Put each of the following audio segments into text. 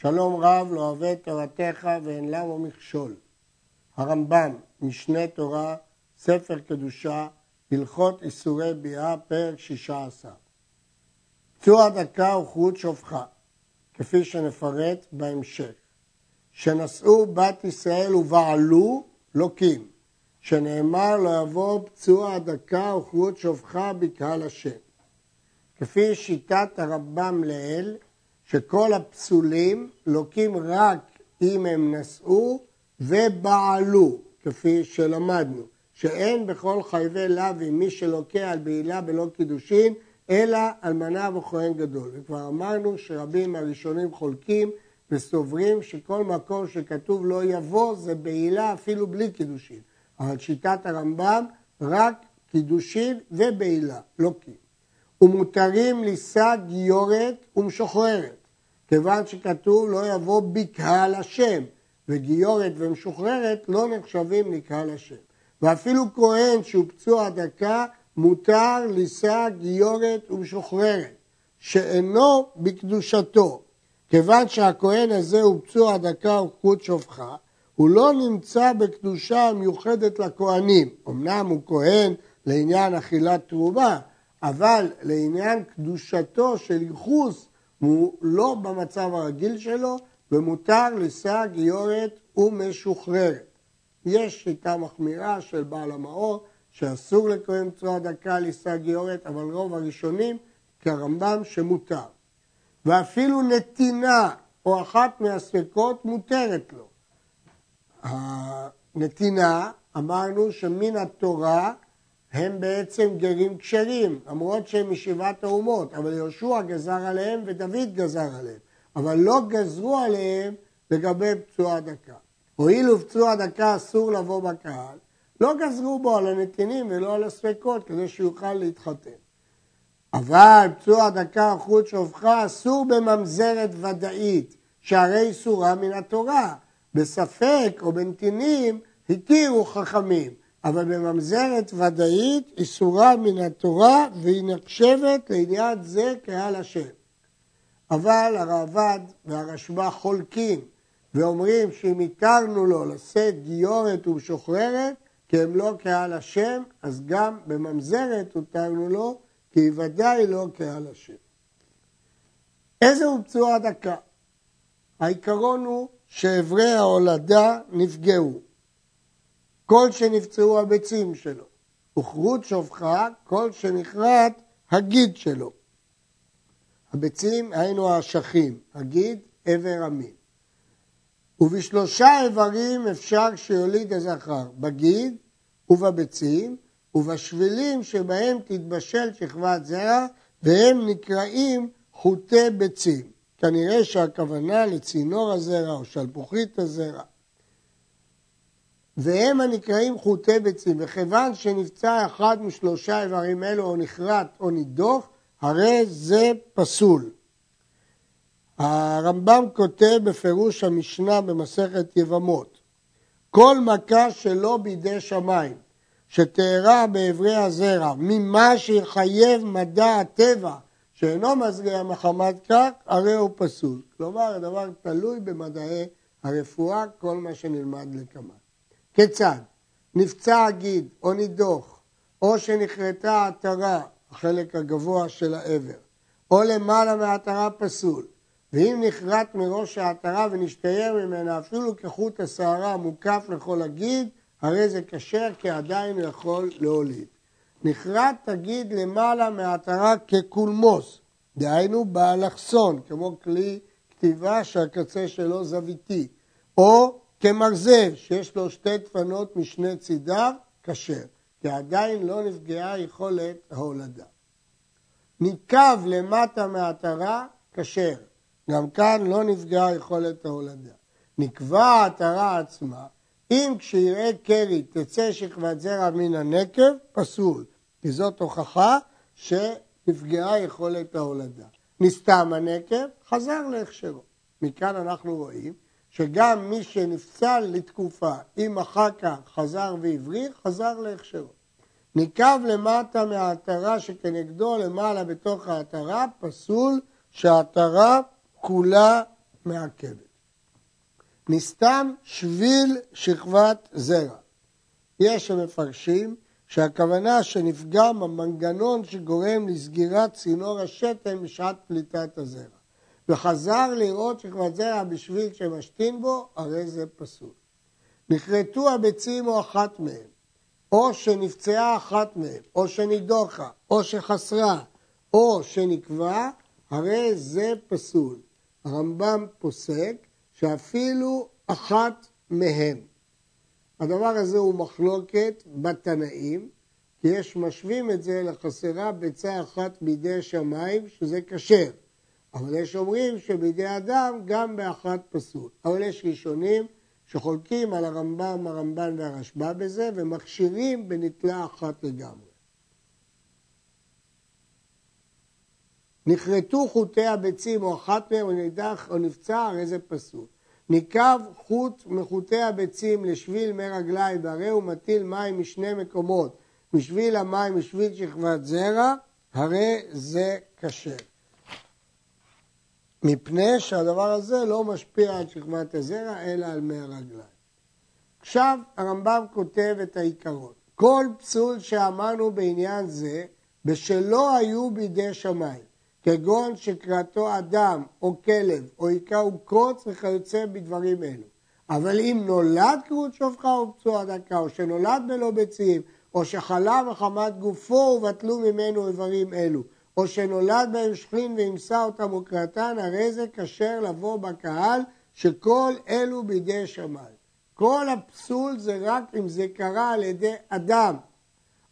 שלום רב לא אוהב תורתך ואין למה מכשול. הרמב"ם, משנה תורה, ספר קדושה, הלכות איסורי ביאה, פרק שישה עשר. פצוע דקה וחוט שופחה, כפי שנפרט בהמשך. שנשאו בת ישראל ובעלו לוקים, שנאמר לא יבוא פצוע דקה וכרות שופחה בקהל השם. כפי שיטת הרמב"ם לעיל, שכל הפסולים לוקים רק אם הם נשאו ובעלו, כפי שלמדנו, שאין בכל חייבי לוי מי שלוקה על בעילה בלא קידושין, אלא אלמנה וכהן גדול. וכבר אמרנו שרבים מהראשונים חולקים וסוברים שכל מקום שכתוב לא יבוא זה בעילה אפילו בלי קידושין. אבל שיטת הרמב"ם רק קידושין ובעילה, לא קים. ומותרים לישא גיורת ומשוחררת, כיוון שכתוב לא יבוא בקהל השם, וגיורת ומשוחררת לא נחשבים לקהל השם. ואפילו כהן שהוא פצוע דקה, מותר לישא גיורת ומשוחררת, שאינו בקדושתו. כיוון שהכהן הזה הוא פצוע דקה וחוט שופחה, הוא לא נמצא בקדושה המיוחדת לכהנים. אמנם הוא כהן לעניין אכילת תרומה, אבל לעניין קדושתו של ייחוס הוא לא במצב הרגיל שלו ומותר לשא גיורת ומשוחררת. יש שיטה מחמירה של בעל המאור שאסור לכהן צורה דקה לשא גיורת, אבל רוב הראשונים כרמב"ם שמותר. ואפילו נתינה או אחת מהספקות מותרת לו. הנתינה, אמרנו שמן התורה הם בעצם גרים כשרים, למרות שהם משבעת האומות, אבל יהושע גזר עליהם ודוד גזר עליהם, אבל לא גזרו עליהם לגבי פצוע דקה. הואיל ופצוע דקה אסור לבוא בקהל, לא גזרו בו על הנתינים ולא על הספקות כדי שיוכל להתחתן. אבל פצוע דקה חוט שופחה אסור בממזרת ודאית, שהרי איסורה מן התורה. בספק או בנתינים התירו חכמים, אבל בממזרת ודאית איסורה מן התורה והיא נחשבת לעניין זה קהל השם. אבל הרעב"ד והרשב"א חולקים ואומרים שאם התרנו לו לשאת גיורת ומשוחררת כי הם לא קהל השם, אז גם בממזרת הותרנו לו כי היא ודאי לא קהל השם. איזה הוא פצוע דקה? העיקרון הוא שאיברי ההולדה נפגעו. כל שנפצעו הביצים שלו, וכרות שופחה כל שנכרת הגיד שלו. הביצים היינו האשכים, הגיד עבר המין. ובשלושה איברים אפשר שיוליד הזכר, בגיד ובביצים ובשבילים שבהם תתבשל שכבת זרע והם נקראים חוטי ביצים. כנראה שהכוונה לצינור הזרע או שלפוחית הזרע. והם הנקראים חוטי ביצים, וכיוון שנפצע אחד משלושה איברים אלו או נחרט או נידוך, הרי זה פסול. הרמב"ם כותב בפירוש המשנה במסכת יבמות, כל מכה שלא בידי שמיים, שתארע באברי הזרע, ממה שיחייב מדע הטבע, שאינו מזריע מחמת כך, הרי הוא פסול. כלומר, הדבר תלוי במדעי הרפואה, כל מה שנלמד לקמן. כיצד? נפצע הגיד או נידוך, או שנכרתה העטרה, החלק הגבוה של העבר, או למעלה מהעטרה פסול, ואם נכרת מראש העטרה ונשתייר ממנה אפילו כחוט השערה מוקף לכל הגיד, הרי זה כשר כי עדיין יכול להוליד. נכרת תגיד למעלה מהעטרה כקולמוס, דהיינו באלכסון, כמו כלי כתיבה שהקצה שלו זוויתי, או כמרזב שיש לו שתי דפנות משני צידיו, כשר, כי עדיין לא נפגעה יכולת ההולדה. ניקב למטה מהעטרה, כשר, גם כאן לא נפגעה יכולת ההולדה. נקבע העטרה עצמה, אם כשיראה קרי תצא שכבת זרע מן הנקב, פסול, כי זאת הוכחה שנפגעה יכולת ההולדה. נסתם הנקב, חזר להכשרו. מכאן אנחנו רואים שגם מי שנפצל לתקופה, אם אחר כך חזר והבריא, חזר להכשרו. ניקב למטה מהעטרה שכנגדו למעלה בתוך העטרה, פסול שהעטרה כולה מעכבת. נסתם שביל שכבת זרע. יש שמפרשים שהכוונה שנפגם המנגנון שגורם לסגירת צינור השתן בשעת פליטת הזרע. וחזר לראות שכבת זרע בשביל שמשתין בו, הרי זה פסול. נכרתו הביצים או אחת מהן, או שנפצעה אחת מהן, או שנידוחה, או שחסרה, או שנקבע, הרי זה פסול. הרמב"ם פוסק שאפילו אחת מהן. הדבר הזה הוא מחלוקת בתנאים, כי יש משווים את זה לחסרה ביצה אחת בידי שמיים, שזה כשר. אבל יש אומרים שבידי אדם גם באחת פסול. אבל יש ראשונים שחולקים על הרמב"ם, הרמב"ן והרשב"א בזה, ומכשירים בנטלה אחת לגמרי. נכרתו חוטי הביצים או אחת מהם או נדח או נפצע, הרי זה פסול. ניקב חוט מחוטי הביצים לשביל מי רגליים, והרי הוא מטיל מים משני מקומות, משביל המים משביל שכבת זרע, הרי זה כשר. מפני שהדבר הזה לא משפיע על שכבת הזרע, אלא על מי הרגליים. עכשיו הרמב"ם כותב את העיקרון. כל פסול שאמרנו בעניין זה, בשלא היו בידי שמיים, כגון שקראתו אדם או כלב או היכהו קוץ וכיוצא בדברים אלו. אבל אם נולד קרות שופחה או פצוע דקה, או שנולד בלא ביצים, או שחלה מחמת גופו ובטלו ממנו איברים אלו, או שנולד בהם שכין וימסה אותם וקראתן, הרי זה כשר לבוא בקהל, שכל אלו בידי שמיים. כל הפסול זה רק אם זה קרה על ידי אדם.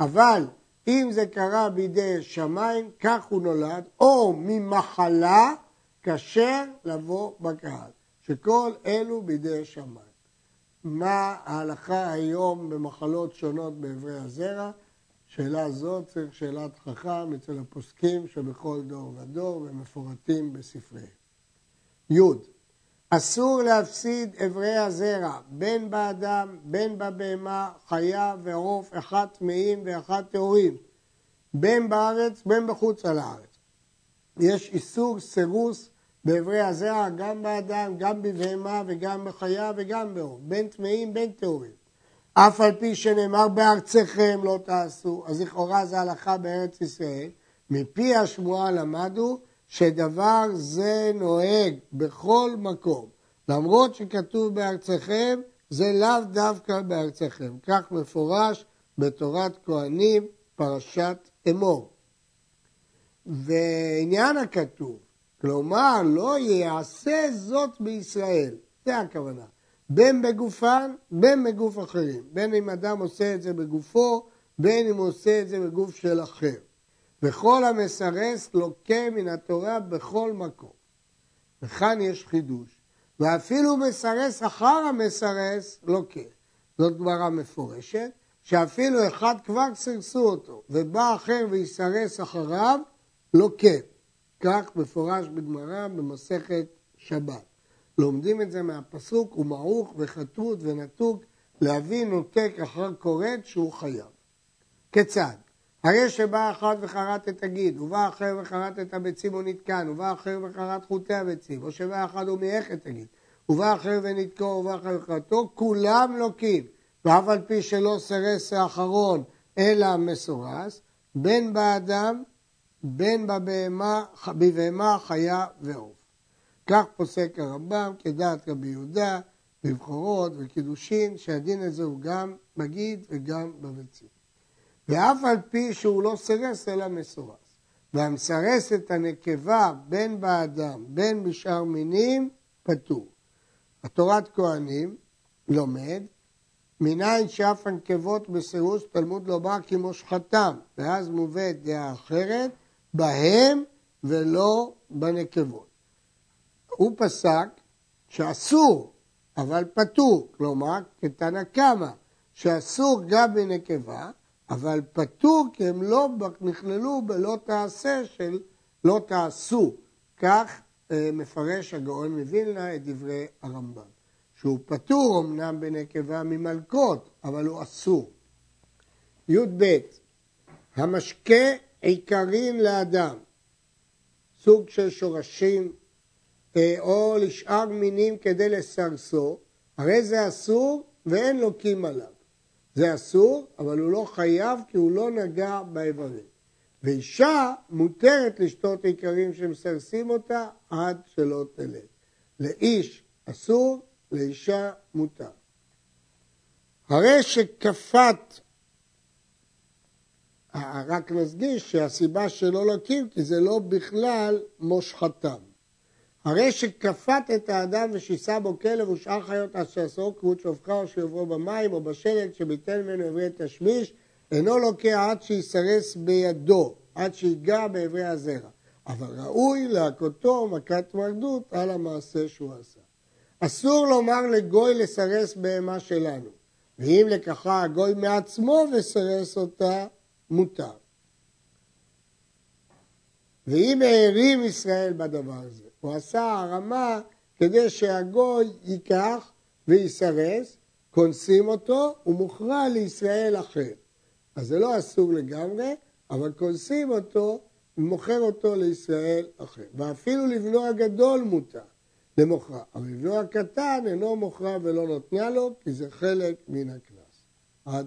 אבל אם זה קרה בידי שמיים, כך הוא נולד, או ממחלה, כשר לבוא בקהל. שכל אלו בידי שמיים. מה ההלכה היום במחלות שונות באברי הזרע? שאלה זאת צריך שאלת חכם אצל הפוסקים שבכל דור ודור ומפורטים בספריהם. י. אסור להפסיד אברי הזרע, בין באדם, בין בבהמה, חיה ועוף, אחד טמאים ואחד טהורים, בין בארץ, בין בחוץ על הארץ. יש איסור סירוס באברי הזרע גם באדם, גם בבהמה וגם בחיה וגם בעוף, בין טמאים, בין טהורים. אף על פי שנאמר בארצכם לא תעשו, אז לכאורה זה הלכה בארץ ישראל. מפי השמועה למדו שדבר זה נוהג בכל מקום. למרות שכתוב בארצכם, זה לאו דווקא בארצכם. כך מפורש בתורת כהנים, פרשת אמור. ועניין הכתוב, כלומר, לא יעשה זאת בישראל, זה הכוונה. בין בגופן, בין בגוף אחרים. בין אם אדם עושה את זה בגופו, בין אם הוא עושה את זה בגוף של אחר. וכל המסרס לוקה מן התורה בכל מקום. וכאן יש חידוש. ואפילו מסרס אחר המסרס לוקה. זאת גמרא מפורשת, שאפילו אחד כבר סרסו אותו, ובא אחר ויסרס אחריו, לוקה. כך מפורש בגמרא במסכת שבת. לומדים את זה מהפסוק, הוא מעוך וחטוט ונתוק, להביא נותק אחר כורת שהוא חייב. כיצד? הרי שבא אחד וחרט את הגיד, ובא אחר וחרט את הביצים ונתקן, ובא אחר וחרט חוטי הביצים, או שבא אחד ומייך את הגיד, ובא אחר ונתקו, ובא אחר וחרטו, כולם לוקים, ואף על פי שלא סרס האחרון אלא מסורס, בין באדם, בין בבהמה, בבהמה, חיה ועוף. כך פוסק הרמב"ם כדעת רבי יהודה בבכורות וקידושין, שהדין הזה הוא גם בגיד וגם בביצים. ואף על פי שהוא לא סרס אלא מסורס. והמסרס את הנקבה בין באדם בין בשאר מינים, פטור. התורת כהנים לומד, מניין שאף הנקבות בסירוס תלמוד לומר כי מושחתם, ואז מובאת דעה אחרת, בהם ולא בנקבות. הוא פסק שאסור, אבל פטור, כלומר, כתנא קמא, שאסור גם בנקבה, אבל פטור כי הם לא נכללו בלא תעשה של לא תעשו. כך אה, מפרש הגאון מווילנה את דברי הרמב"ם. שהוא פטור אמנם בנקבה ממלכות, אבל הוא אסור. י"ב המשקה עיקרין לאדם, סוג של שורשים או לשאר מינים כדי לסרסו, הרי זה אסור ואין לוקים עליו. זה אסור, אבל הוא לא חייב כי הוא לא נגע באיברים. ואישה מותרת לשתות עיקרים שמסרסים אותה עד שלא תלד. לאיש אסור, לאישה מותר. הרי שכפת, רק נסגיש שהסיבה שלא לוקים כי זה לא בכלל מושחתם. הרי שכפת את האדם ושיסה בו כלב ושאר חיות אשר עשו כבוד שופכה או שיעברו במים או בשלג שביטל ממנו אברי תשמיש אינו לוקח עד שיסרס בידו, עד שיגע באברי הזרע. אבל ראוי להכותו מכת מרדות על המעשה שהוא עשה. אסור לומר לגוי לסרס בהמה שלנו, ואם לקחה הגוי מעצמו וסרס אותה, מותר. ואם הערים ישראל בדבר הזה, הוא עשה הרמה כדי שהגוי ייקח ויסרס, כונסים אותו, ומוכרע לישראל אחר. אז זה לא אסור לגמרי, אבל כונסים אותו ומוכר אותו לישראל אחר. ואפילו לבנו הגדול מותר למוכרע, אבל לבנו הקטן אינו מוכרע ולא נותנה לו, כי זה חלק מן הקנס. עד